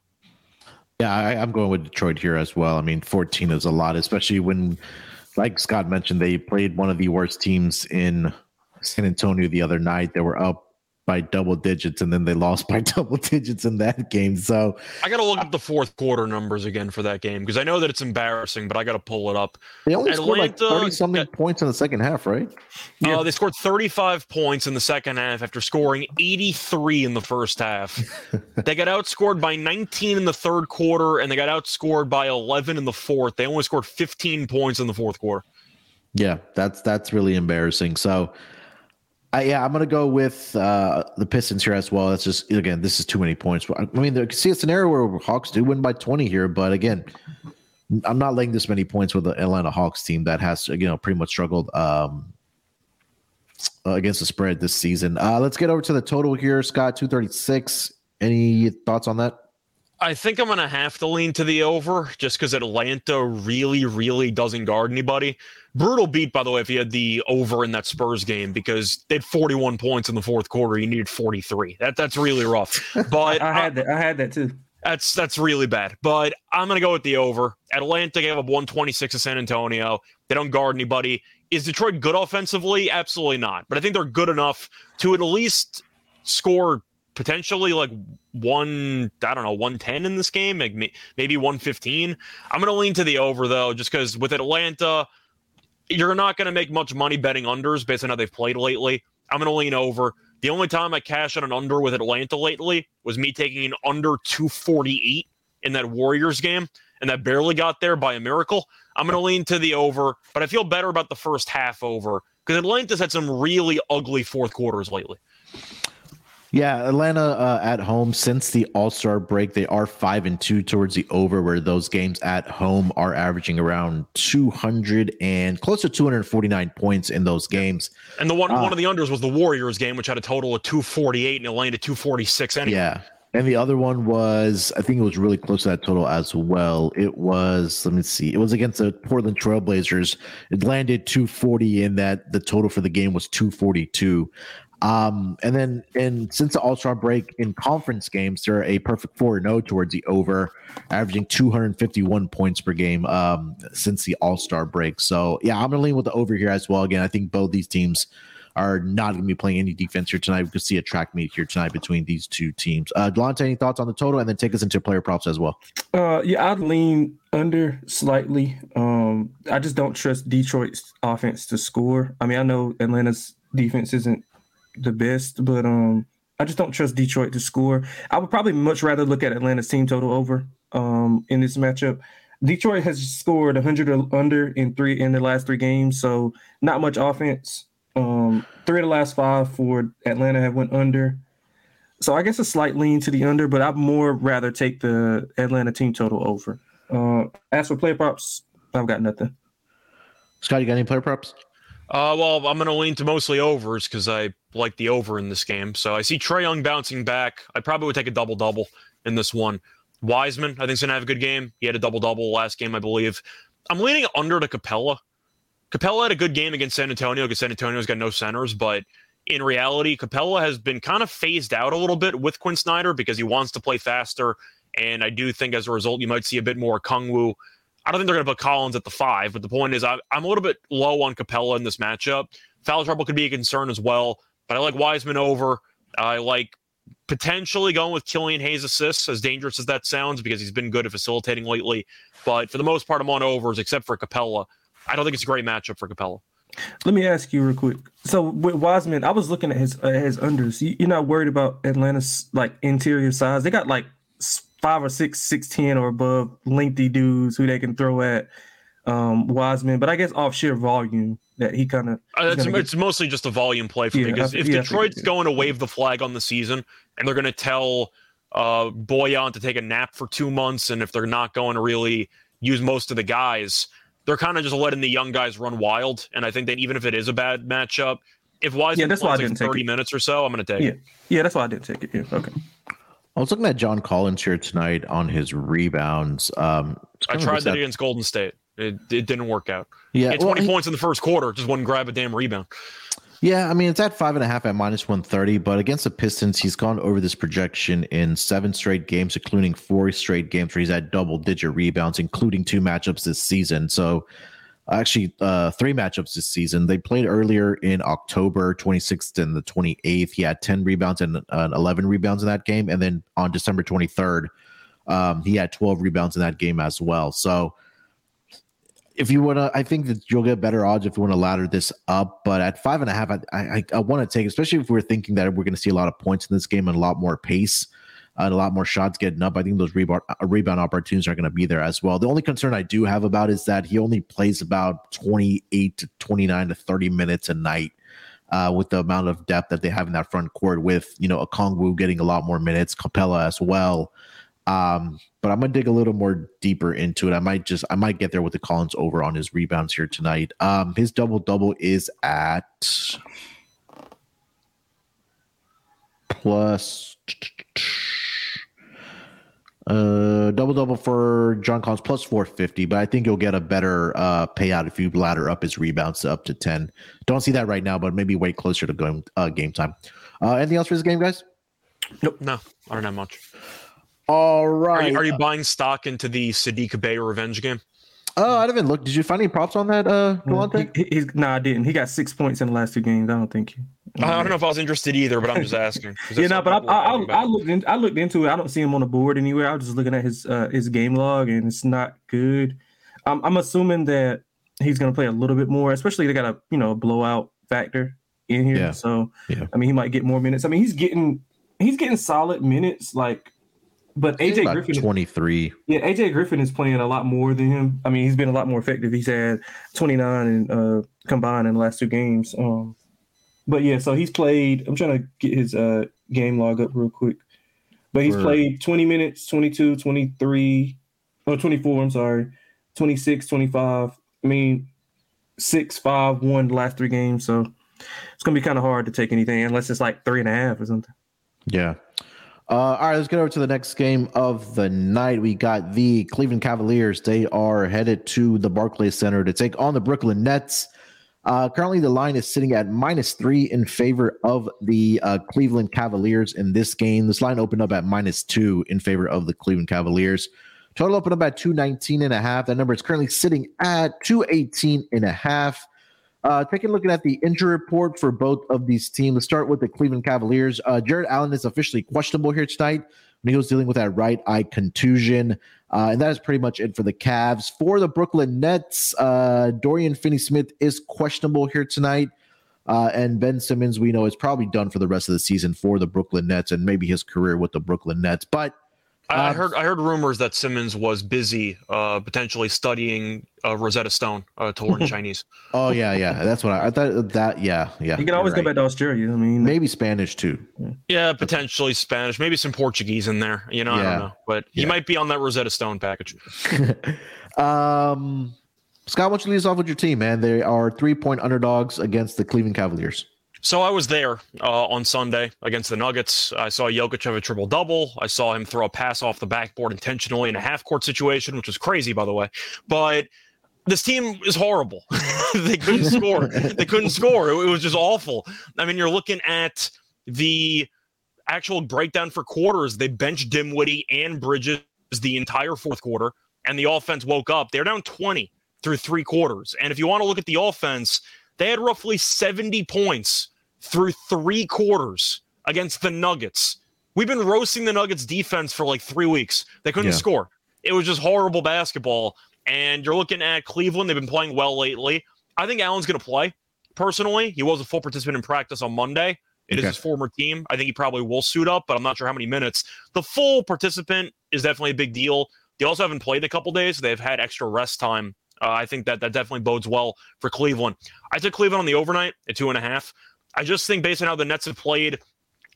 Yeah, I, am going with Detroit here as well. I mean, 14 is a lot, especially when, like Scott mentioned, they played one of the worst teams in San Antonio the other night. They were up by double digits and then they lost by double digits in that game. So I got to look up the fourth quarter numbers again for that game because I know that it's embarrassing, but I got to pull it up. They only Atlanta, scored like 30 something points in the second half, right? Yeah. Uh, they scored 35 points in the second half after scoring 83 in the first half. they got outscored by 19 in the third quarter and they got outscored by 11 in the fourth. They only scored 15 points in the fourth quarter. Yeah, that's that's really embarrassing. So Yeah, I'm going to go with uh, the Pistons here as well. That's just again, this is too many points. I mean, there see a scenario where Hawks do win by 20 here, but again, I'm not laying this many points with the Atlanta Hawks team that has you know pretty much struggled um, against the spread this season. Uh, let's get over to the total here, Scott. 236. Any thoughts on that? I think I'm going to have to lean to the over just because Atlanta really, really doesn't guard anybody. Brutal beat, by the way, if you had the over in that Spurs game because they had 41 points in the fourth quarter. You needed 43. That that's really rough. But I had that. I had that too. That's that's really bad. But I'm going to go with the over. Atlanta gave up 126 to San Antonio. They don't guard anybody. Is Detroit good offensively? Absolutely not. But I think they're good enough to at least score potentially like one, I don't know, 110 in this game, maybe 115. I'm going to lean to the over though, just because with Atlanta, you're not going to make much money betting unders based on how they've played lately. I'm going to lean over. The only time I cashed on an under with Atlanta lately was me taking an under 248 in that Warriors game, and that barely got there by a miracle. I'm going to lean to the over, but I feel better about the first half over because Atlanta's had some really ugly fourth quarters lately. Yeah, Atlanta uh, at home since the All Star break, they are five and two towards the over, where those games at home are averaging around two hundred and close to two hundred forty nine points in those games. And the one uh, one of the unders was the Warriors game, which had a total of two forty eight, and it landed two forty six. Anyway. Yeah, and the other one was, I think it was really close to that total as well. It was, let me see, it was against the Portland Trailblazers. It landed 240 in that the total for the game was 242. Um, and then, and since the All Star break in conference games, they're a perfect four zero oh towards the over, averaging 251 points per game um, since the All Star break. So yeah, I'm gonna lean with the over here as well. Again, I think both these teams are not to be playing any defense here tonight. We could see a track meet here tonight between these two teams. Uh, Delonte, any thoughts on the total, and then take us into player props as well. Uh, yeah, I'd lean under slightly. Um, I just don't trust Detroit's offense to score. I mean, I know Atlanta's defense isn't the best, but um, I just don't trust Detroit to score. I would probably much rather look at Atlanta's team total over um, in this matchup. Detroit has scored 100 or under in three in the last three games, so not much offense. Um, three of the last five for Atlanta have went under. So I guess a slight lean to the under, but I'd more rather take the Atlanta team total over. Uh, as for play props, I've got nothing. Scott, you got any player props? Uh, well, I'm going to lean to mostly overs because I like the over in this game. So I see Trae Young bouncing back. I probably would take a double double in this one. Wiseman, I think, is going to have a good game. He had a double double last game, I believe. I'm leaning under to Capela. Capela had a good game against San Antonio because San Antonio's got no centers, but in reality, Capela has been kind of phased out a little bit with Quin Snyder because he wants to play faster. And I do think as a result, you might see a bit more Kungwu I don't think they're going to put Collins at the five, but the point is, I, am a little bit low on Capela in this matchup. Foul trouble could be a concern as well, but I like Wiseman over. I like potentially going with Killian Hayes assists, as dangerous as that sounds, because he's been good at facilitating lately. But for the most part, I'm on overs, except for Capela. I don't think it's a great matchup for Capela. Let me ask you real quick. So with Wiseman, I was looking at his uh, his unders. You're not worried about Atlanta's like interior size? They got like five or six, six ten or above lengthy dudes who they can throw at um, Wiseman. But I guess off sheer volume that he kind of. Uh, it's, it's mostly just a volume play for yeah, me because if yeah, Detroit's going to wave the flag on the season and they're going to tell uh, Bojan to take a nap for two months, and if they're not going to really use most of the guys, they're kind of just letting the young guys run wild. And I think that even if it is a bad matchup, if Wiseman yeah, that's why I didn't like 30 minutes or so, I'm going to take yeah. it. Yeah, that's why I didn't take it. Yeah, okay. I was looking at John Collins here tonight on his rebounds. Um, I tried that against Golden State. It, it didn't work out. Yeah, he 20 well, points in the first quarter, just wouldn't grab a damn rebound. Yeah, I mean it's at five and a half at minus one thirty, but against the Pistons, he's gone over this projection in seven straight games, including four straight games where he's had double digit rebounds, including two matchups this season. So actually uh, three matchups this season. They played earlier in October 26th and the 28th. He had 10 rebounds and uh, 11 rebounds in that game. And then on December 23rd, um, he had 12 rebounds in that game as well. So if you want to, I think that you'll get better odds if you want to ladder this up. But at five and a half, I, I, I want to take, especially if we're thinking that we're going to see a lot of points in this game and a lot more pace and a lot more shots getting up. I think those rebound uh, rebound opportunities are going to be there as well. The only concern I do have about is that he only plays about 28 to 29 to 30 minutes a night. Uh, with the amount of depth that they have in that front court, with you know Okongwu getting a lot more minutes, Capela as well. Um, but I'm gonna dig a little more deeper into it. I might just I might get there with the Collins over on his rebounds here tonight. Um, his double double is at plus uh, double double for John Collins plus 450, but I think you'll get a better uh, payout if you ladder up his rebounds up to 10. Don't see that right now, but maybe wait closer to going uh, game time. Uh, anything else for this game, guys? Nope, no, I don't have much. All right. Are you, are you buying stock into the Saddiq Bey revenge game? Oh, I didn't look. Did you find any props on that, uh, Delonte? He, he, no, I didn't. He got six points in the last two games. I don't think. I don't know if I was interested either, but I'm just asking. yeah, no, but I, I, I, I, looked in, I looked into it. I don't see him on the board anywhere. I was just looking at his uh, his game log, and it's not good. I'm, I'm assuming that he's going to play a little bit more, especially they got a you know blowout factor in here. Yeah. So yeah. I mean, he might get more minutes. I mean, he's getting he's getting solid minutes. Like but AJ Griffin, 23. Yeah, AJ Griffin is playing a lot more than him. I mean, he's been a lot more effective. He's had 29 and uh, combined in the last two games. Um, but yeah, so he's played. I'm trying to get his uh, game log up real quick. But he's For, played 20 minutes, 22, 23, or 24. I'm sorry, 26, 25. I mean, six, five, one the last three games. So it's gonna be kind of hard to take anything unless it's like three and a half or something. Yeah. Uh, all right, let's get over to the next game of the night. We got the Cleveland Cavaliers. They are headed to the Barclays Center to take on the Brooklyn Nets. Uh, currently, the line is sitting at minus three in favor of the uh, Cleveland Cavaliers in this game. This line opened up at minus two in favor of the Cleveland Cavaliers. Total opened up at 219 and a half. That number is currently sitting at 218 and a half. Uh, taking a look at the injury report for both of these teams. Let's start with the Cleveland Cavaliers. Uh, Jarrett Allen is officially questionable here tonight. He was dealing with that right eye contusion. Uh, and that is pretty much it for the Cavs. For the Brooklyn Nets, uh, Dorian Finney Smith is questionable here tonight. Uh, and Ben Simmons, we know, is probably done for the rest of the season for the Brooklyn Nets and maybe his career with the Brooklyn Nets. But I um, heard I heard rumors that Simmons was busy, uh, potentially studying uh, Rosetta Stone uh, to learn Chinese. Oh yeah, yeah, that's what I, I, thought. That yeah, yeah. You can always right. go back to Australia. I mean, maybe Spanish too. Yeah, potentially Spanish, maybe some Portuguese in there. You know, yeah. I don't know, but he yeah. might be on that Rosetta Stone package. um, Scott, why don't you lead us off with your team, man? They are three point underdogs against the Cleveland Cavaliers. So I was there uh, on Sunday against the Nuggets. I saw Jokic have a triple double. I saw him throw a pass off the backboard intentionally in a half court situation, which was crazy, by the way. But this team is horrible. they couldn't score. They couldn't score. It, it was just awful. I mean, you're looking at the actual breakdown for quarters. They benched Dinwiddie and Bridges the entire fourth quarter, and the offense woke up. They're down 20 through three quarters. And if you want to look at the offense, they had roughly 70 points through three quarters against the Nuggets. We've been roasting the Nuggets defense for like three weeks. They couldn't yeah. score. It was just horrible basketball. And you're looking at Cleveland. They've been playing well lately. I think Allen's going to play. Personally, he was a full participant in practice on Monday. It okay. is his former team. I think he probably will suit up, but I'm not sure how many minutes. The full participant is definitely a big deal. They also haven't played a couple days. They've had extra rest time. Uh, I think that that definitely bodes well for Cleveland. I took Cleveland on the overnight at two and a half. I just think based on how the Nets have played,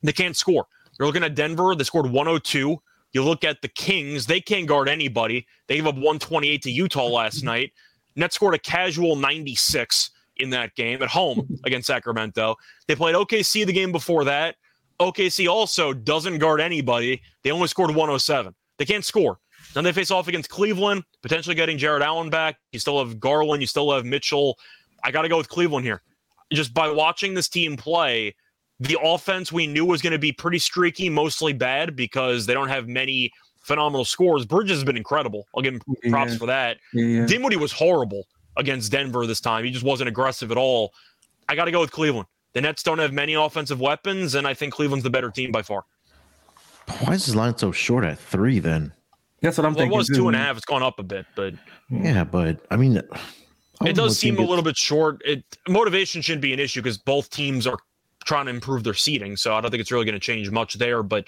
they can't score. You're looking at Denver, they scored 102. You look at the Kings, they can't guard anybody. They gave up 128 to Utah last night. Nets scored a casual 96 in that game at home against Sacramento. They played OKC the game before that. OKC also doesn't guard anybody. They only scored 107. They can't score. Then they face off against Cleveland, potentially getting Jarrett Allen back. You still have Garland. You still have Mitchell. I got to go with Cleveland here just by watching this team play, the offense we knew was going to be pretty streaky, mostly bad because they don't have many phenomenal scores. Bridges has been incredible. I'll give him props yeah. for that. Yeah. Dinwiddie was horrible against Denver this time. He just wasn't aggressive at all. I got to go with Cleveland. The Nets don't have many offensive weapons, and I think Cleveland's the better team by far. Why is this line so short at three then? That's what I'm well, thinking. It was two and a half. It's gone up a bit, but yeah, but I mean, it does seem a little bit short. It motivation shouldn't be an issue because both teams are trying to improve their seating, so I don't think it's really going to change much there. But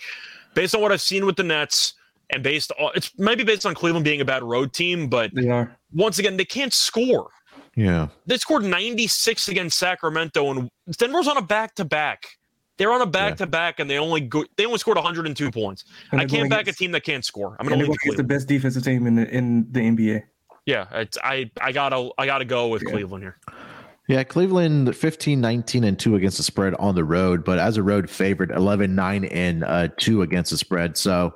based on what I've seen with the Nets, and based on it's maybe based on Cleveland being a bad road team, but they are once again they can't score. Yeah, they scored 96 against Sacramento, and Denver's on a back to back. They're on a back to back, and they only go, they only scored 102 points. I can't back a team that can't score. I'm going to leave the best defensive team in the in the NBA. Yeah, it's, I I gotta I gotta go with yeah. Cleveland here. Yeah, Cleveland 15, 19, and 2 against the spread on the road, but as a road favorite, 11, 9, and uh, 2 against the spread. So,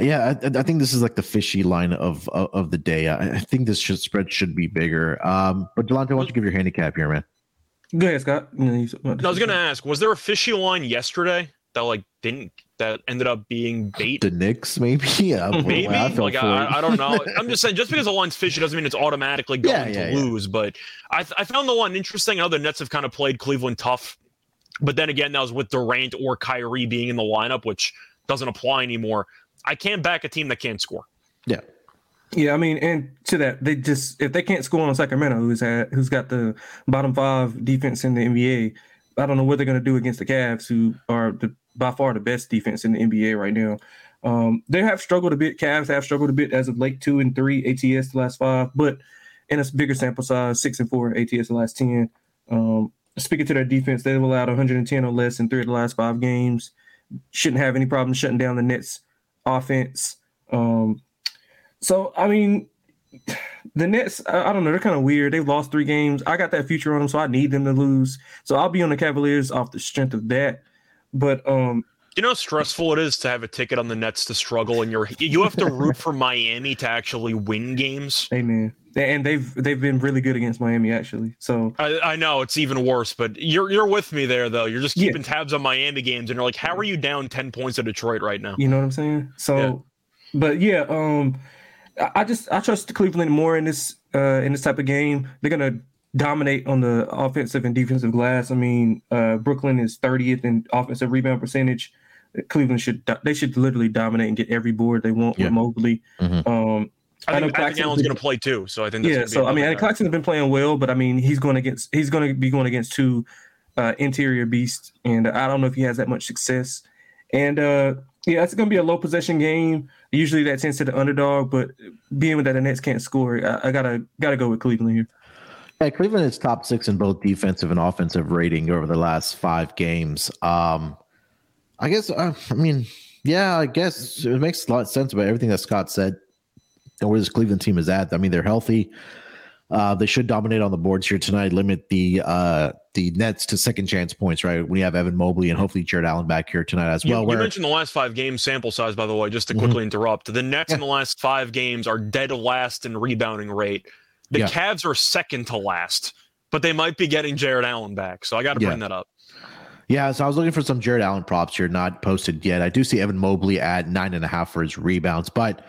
yeah, I, I, think this is like the fishy line of of, of the day. I, I, think this should, spread should be bigger. Um, but Delonte, why don't you give your handicap here, man? Go ahead, Scott. I was going to ask, was there a fishy line yesterday that like didn't that ended up being bait. The Knicks, maybe. Yeah, maybe. I like I, I, don't know. I'm just saying, just because the line's fishy doesn't mean it's automatically going yeah, yeah, to yeah. lose. But I, I found the line interesting. I know the Nets have kind of played Cleveland tough, but then again, that was with Durant or Kyrie being in the lineup, which doesn't apply anymore. I can't back a team that can't score. Yeah. Yeah, I mean, and to that, they just if they can't score on Sacramento, who's had who's got the bottom five defense in the NBA, I don't know what they're going to do against the Cavs, who are the by far the best defense in the NBA right now. Um, they have struggled a bit. Cavs have struggled a bit as of late two and three ATS the last five, but in a bigger sample size, six and four ATS the last ten. Um, speaking to their defense, they've allowed 110 or less in three of the last five games. Shouldn't have any problem shutting down the Nets offense. Um, so I mean, the Nets, I, I don't know, they're kind of weird. They've lost three games. I got that future on them, so I need them to lose. So I'll be on the Cavaliers off the strength of that. But um, you know how stressful it is to have a ticket on the Nets to struggle, and you're you have to root for Miami to actually win games. Amen. And they've they've been really good against Miami actually. So I, I know it's even worse, but you're you're with me there though. You're just keeping yeah. tabs on Miami games, and you're like, how are you down ten points to Detroit right now? You know what I'm saying? So, yeah. but yeah, um, I just I trust Cleveland more in this uh in this type of game. They're gonna dominate on the offensive and defensive glass. I mean, uh, Brooklyn is 30th in offensive rebound percentage. Cleveland should they should literally dominate and get every board they want yeah. with Mobley. Mm-hmm. Um, I, I think, I think Allen's going to play too, so I think yeah. So I mean, and Claxton's been playing well, but I mean, he's going against he's going to be going against two uh, interior beasts, and I don't know if he has that much success. And uh, yeah, it's going to be a low possession game. Usually that tends to the underdog, but being that the Nets can't score, I, I gotta gotta go with Cleveland here. Yeah, Cleveland is top six in both defensive and offensive rating over the last five games. Um, I guess uh, I mean, yeah, I guess it makes a lot of sense about everything that Scott said and where this Cleveland team is at. I mean, they're healthy. Uh, they should dominate on the boards here tonight. Limit the uh, the Nets to second chance points, right? We have Evan Mobley and hopefully Jarrett Allen back here tonight as well. You, where, you mentioned the last five games sample size, by the way, just to quickly mm-hmm. interrupt. The Nets yeah. in the last five games are dead last in rebounding rate. The yeah. Cavs are second to last, but they might be getting Jarrett Allen back. So I got to bring yeah. that up. Yeah, so I was looking for some Jarrett Allen props here, not posted yet. I do see Evan Mobley at nine and a half for his rebounds, but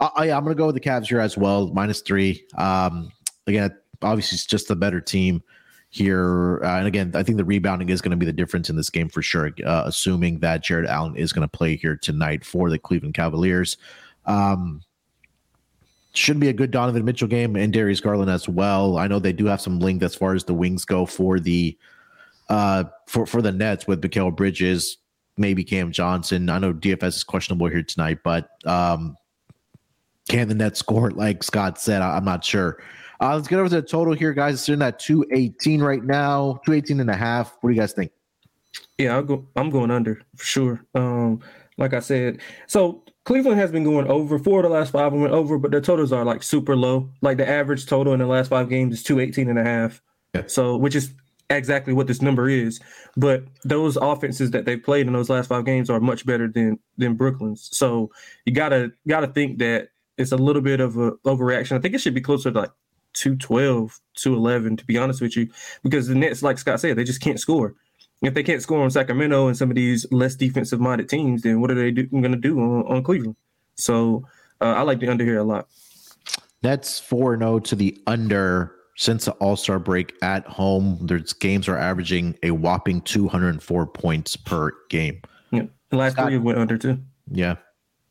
I, am going to go with the Cavs here as well, minus three. Um, again, obviously, it's just the better team here. Uh, and again, I think the rebounding is going to be the difference in this game for sure, uh, assuming that Jarrett Allen is going to play here tonight for the Cleveland Cavaliers. Um, should be a good Donovan Mitchell game and Darius Garland as well. I know they do have some length as far as the wings go for the uh for for the Nets with Mikal Bridges, maybe Cam Johnson. I know DFS is questionable here tonight, but um can the Nets score like Scott said? I, am not sure. Uh, let's get over to the total here, guys. It's in at 218 right now, 218 and a half. What do you guys think? Yeah, I'll go. I'm going under for sure. Um, like I said, so Cleveland has been going over four of the last five went over, but the totals are like super low. Like the average total in the last five games is 218 and a half. Yeah. So, which is exactly what this number is. But those offenses that they've played in those last five games are much better than than Brooklyn's. So you gotta gotta think that it's a little bit of a overreaction. I think it should be closer to like 212, 211, to be honest with you, because the Nets, like Scott said, they just can't score. If they can't score on Sacramento and some of these less defensive minded teams, then what are they going to do on, on, Cleveland? So uh, I like the under here a lot. Nets 4 0 to the under since the All Star break at home. Their games are averaging a whopping 204 points per game. Yeah. The last Scott, three went under too. Yeah.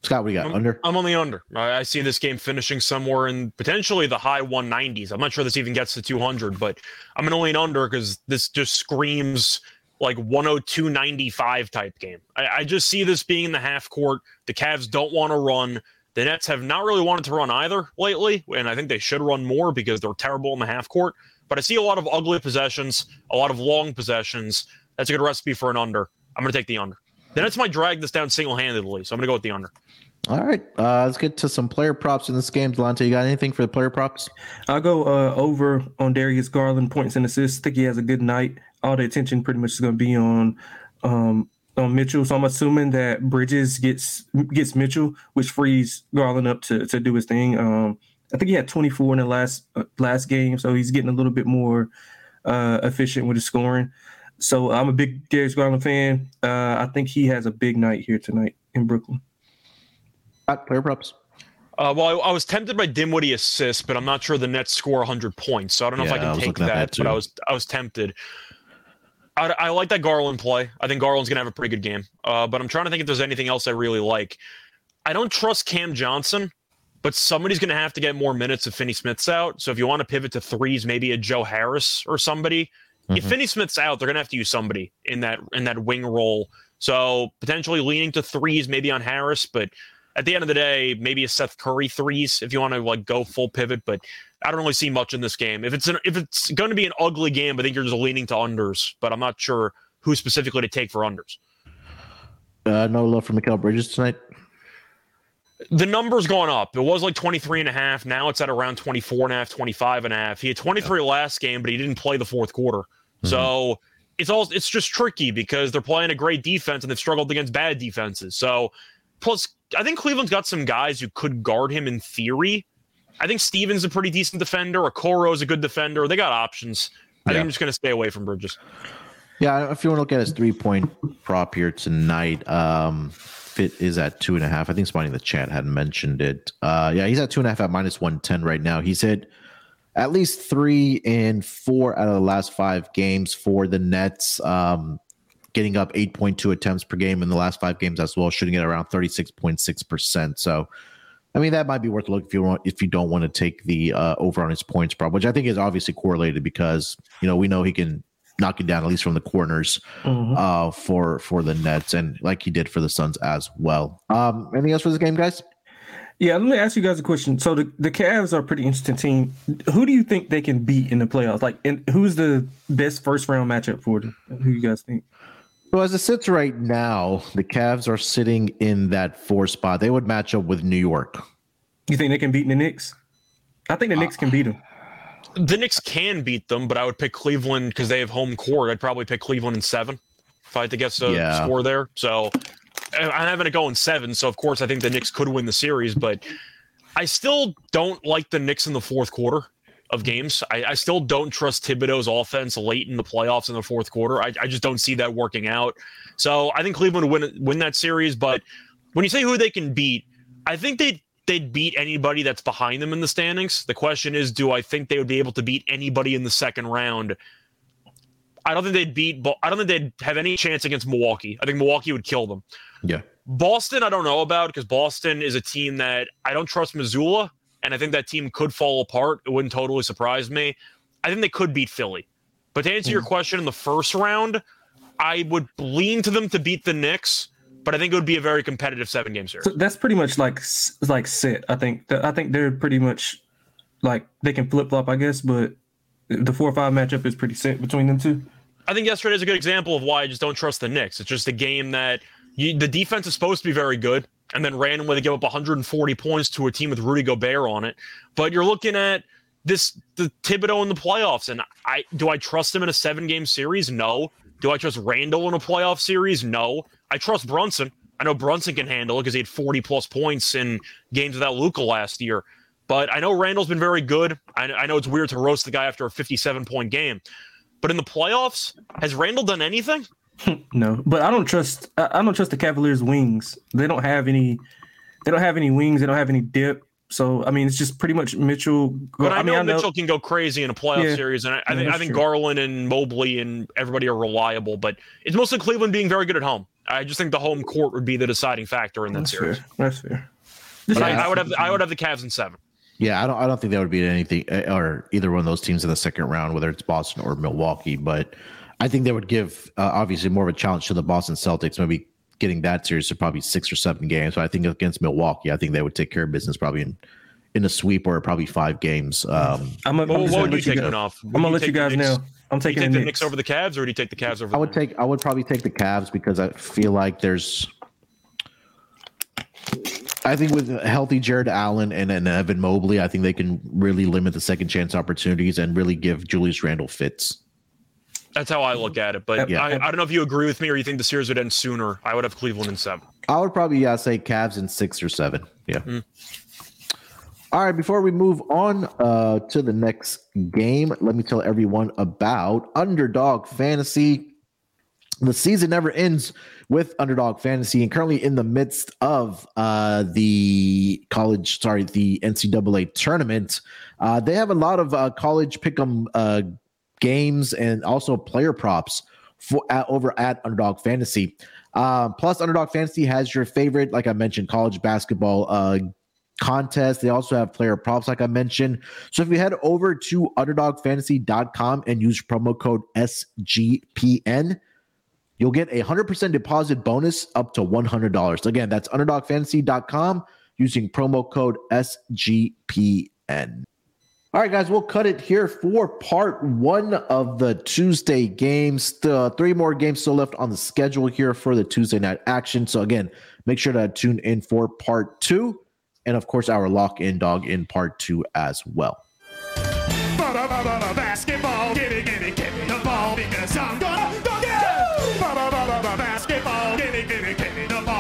Scott, we got I'm, under. I'm on the under. I, I, see this game finishing somewhere in potentially the high 190s. I'm not sure this even gets to 200, but I'm gonna lean under because this just screams like 102.95 type game. I, I just see this being in the half court. The Cavs don't want to run. The Nets have not really wanted to run either lately, and I think they should run more because they're terrible in the half court. But I see a lot of ugly possessions, a lot of long possessions. That's a good recipe for an under. I'm going to take the under. The Nets might drag this down single handedly, so I'm going to go with the under. All right, uh, let's get to some player props in this game. Delonte, you got anything for the player props? I'll go uh, over on Darius Garland points and assists. I think he has a good night. All the attention pretty much is going to be on um, on Mitchell. So I'm assuming that Bridges gets gets Mitchell, which frees Garland up to to do his thing. Um, I think he had 24 in the last uh, last game, so he's getting a little bit more uh, efficient with his scoring. So I'm a big Darius Garland fan. Uh, I think he has a big night here tonight in Brooklyn. Player props. Uh, well, I, I, was tempted by Dinwiddie assists, but I'm not sure the Nets score 100 points, so I don't know yeah, if I can take that. that but I was I was tempted. I, I, like that Garland play. I think Garland's gonna have a pretty good game. Uh, but I'm trying to think if there's anything else I really like. I don't trust Cam Johnson, but somebody's gonna have to get more minutes if Finney Smith's out. So if you want to pivot to threes, maybe a Joe Harris or somebody. Mm-hmm. If Finney Smith's out, they're gonna have to use somebody in that in that wing role. So potentially leaning to threes, maybe on Harris, but at the end of the day, maybe a Seth Curry threes if you want to like go full pivot, but I don't really see much in this game. If it's an, if it's going to be an ugly game, I think you're just leaning to unders, but I'm not sure who specifically to take for unders. Uh, no love for Mikal Bridges tonight. The number's gone up. It was like 23 and a half. Now it's at around 24 and a half, 25 and a half. He had 23 yeah. last game, but he didn't play the fourth quarter. Mm-hmm. So it's all it's just tricky because they're playing a great defense and they've struggled against bad defenses. So plus I think Cleveland's got some guys who could guard him in theory. I think Stevens a pretty decent defender. Okoro is a good defender. They got options. I yeah. think I'm just going to stay away from Bridges. Yeah, if you want to look at his three point prop here tonight, um, fit is at two and a half. I think somebody in the chat had mentioned it. Uh, yeah, he's at two and a half at minus one ten right now. He's hit at least three in four out of the last five games for the Nets. Um, getting up 8.2 attempts per game in the last five games as well, shooting at around 36.6%. So, I mean, that might be worth a look if you want if you don't want to take the uh, over on his points prop, which I think is obviously correlated because you know we know he can knock it down at least from the corners mm-hmm. uh, for for the Nets and like he did for the Suns as well. Um, anything else for this game, guys? Yeah, let me ask you guys a question. So the, the Cavs are a pretty interesting team. Who do you think they can beat in the playoffs? Like, and who's the best first round matchup for them? Who you guys think? So as it sits right now, the Cavs are sitting in that four spot. They would match up with New York. You think they can beat the Knicks? I think the Knicks can beat them. The Knicks can beat them, but I would pick Cleveland because they have home court. I'd probably pick Cleveland in seven if I had to guess a yeah. score there. So I'm having it go in seven. So of course I think the Knicks could win the series, but I still don't like the Knicks in the fourth quarter of games. I, I, still don't trust Thibodeau's offense late in the playoffs in the fourth quarter. I, I, just don't see that working out. So I think Cleveland would win win that series. But when you say who they can beat, I think they they'd beat anybody that's behind them in the standings. The question is, do I think they would be able to beat anybody in the second round? I don't think they'd beat. I don't think they'd have any chance against Milwaukee. I think Milwaukee would kill them. Yeah. Boston, I don't know about because Boston is a team that I don't trust Mazzulla and I think that team could fall apart. It wouldn't totally surprise me. I think they could beat Philly. But to answer mm. your hmm. question in the first round, I would lean to them to beat the Knicks, but I think it would be a very competitive seven game series. So that's pretty much like like sit. I think I think they're pretty much like they can flip flop, I guess, but the four or five matchup is pretty set between them two. I think yesterday is a good example of why I just don't trust the Knicks. It's just a game that you, the defense is supposed to be very good and then randomly they give up 140 points to a team with Rudy Gobert on it. But you're looking at this the Thibodeau in the playoffs, and I do I trust him in a seven game series? No. Do I trust Randle in a playoff series? No. I trust Brunson. I know Brunson can handle it because he had 40 plus points in games without Luka last year. But I know Randle's been very good. I, I know it's weird to roast the guy after a 57 point game. But in the playoffs, has Randle done anything? no, but I don't trust. I don't trust the Cavaliers' wings. They don't have any. They don't have any wings. They don't have any dip. So I mean, it's just pretty much Mitchell. But I, I know mean, I Mitchell know, can go crazy in a playoff yeah, series, and I, I think I think true. Garland and Mobley and everybody are reliable. But it's mostly Cleveland being very good at home. I just think the home court would be the deciding factor in that That's series. Fair. That's fair. But I, I, would have I would have the Cavs in seven. Yeah, I don't I don't think that would be anything eh, or either one of those teams in the second round, whether it's Boston or Milwaukee. But I think they would give uh, obviously more of a challenge to the Boston Celtics, maybe getting that series to probably six or seven games. So I think against Milwaukee, I think they would take care of business probably in in a sweep or probably five games. Um, I'm, a, well, what would you take off? I'm gonna let you guys know. I'm taking take the Knicks. Knicks over the Cavs, or do you take the Cavs over? I would take. I would probably take the Cavs because I feel like there's. I think with healthy Jarrett Allen and, and Evan Mobley, I think they can really limit the second chance opportunities and really give Julius Randle fits. That's how I look at it. But yeah. I, I, don't know if you agree with me or you think the series would end sooner. I would have Cleveland in seven. I would probably yeah, say Cavs in six or seven. Yeah. Mm. All right, before we move on uh, to the next game, let me tell everyone about Underdog Fantasy. The season never ends with Underdog Fantasy, and currently in the midst of uh, the college, sorry, the NCAA tournament. Uh, they have a lot of uh, college pick'em uh, games and also player props for at, over at Underdog Fantasy. Uh, plus, Underdog Fantasy has your favorite, like I mentioned, college basketball uh, contest. They also have player props, like I mentioned. So if you head over to underdogfantasy.com and use promo code SGPN, you'll get a 100% deposit bonus up to $100. Again, that's underdogfantasy.com using promo code SGPN. All right, guys, we'll cut it here for part one of the Tuesday games. The three more games still left on the schedule here for the Tuesday night action. So, again, make sure to tune in for part two. And of course, our lock in dog in part two as well.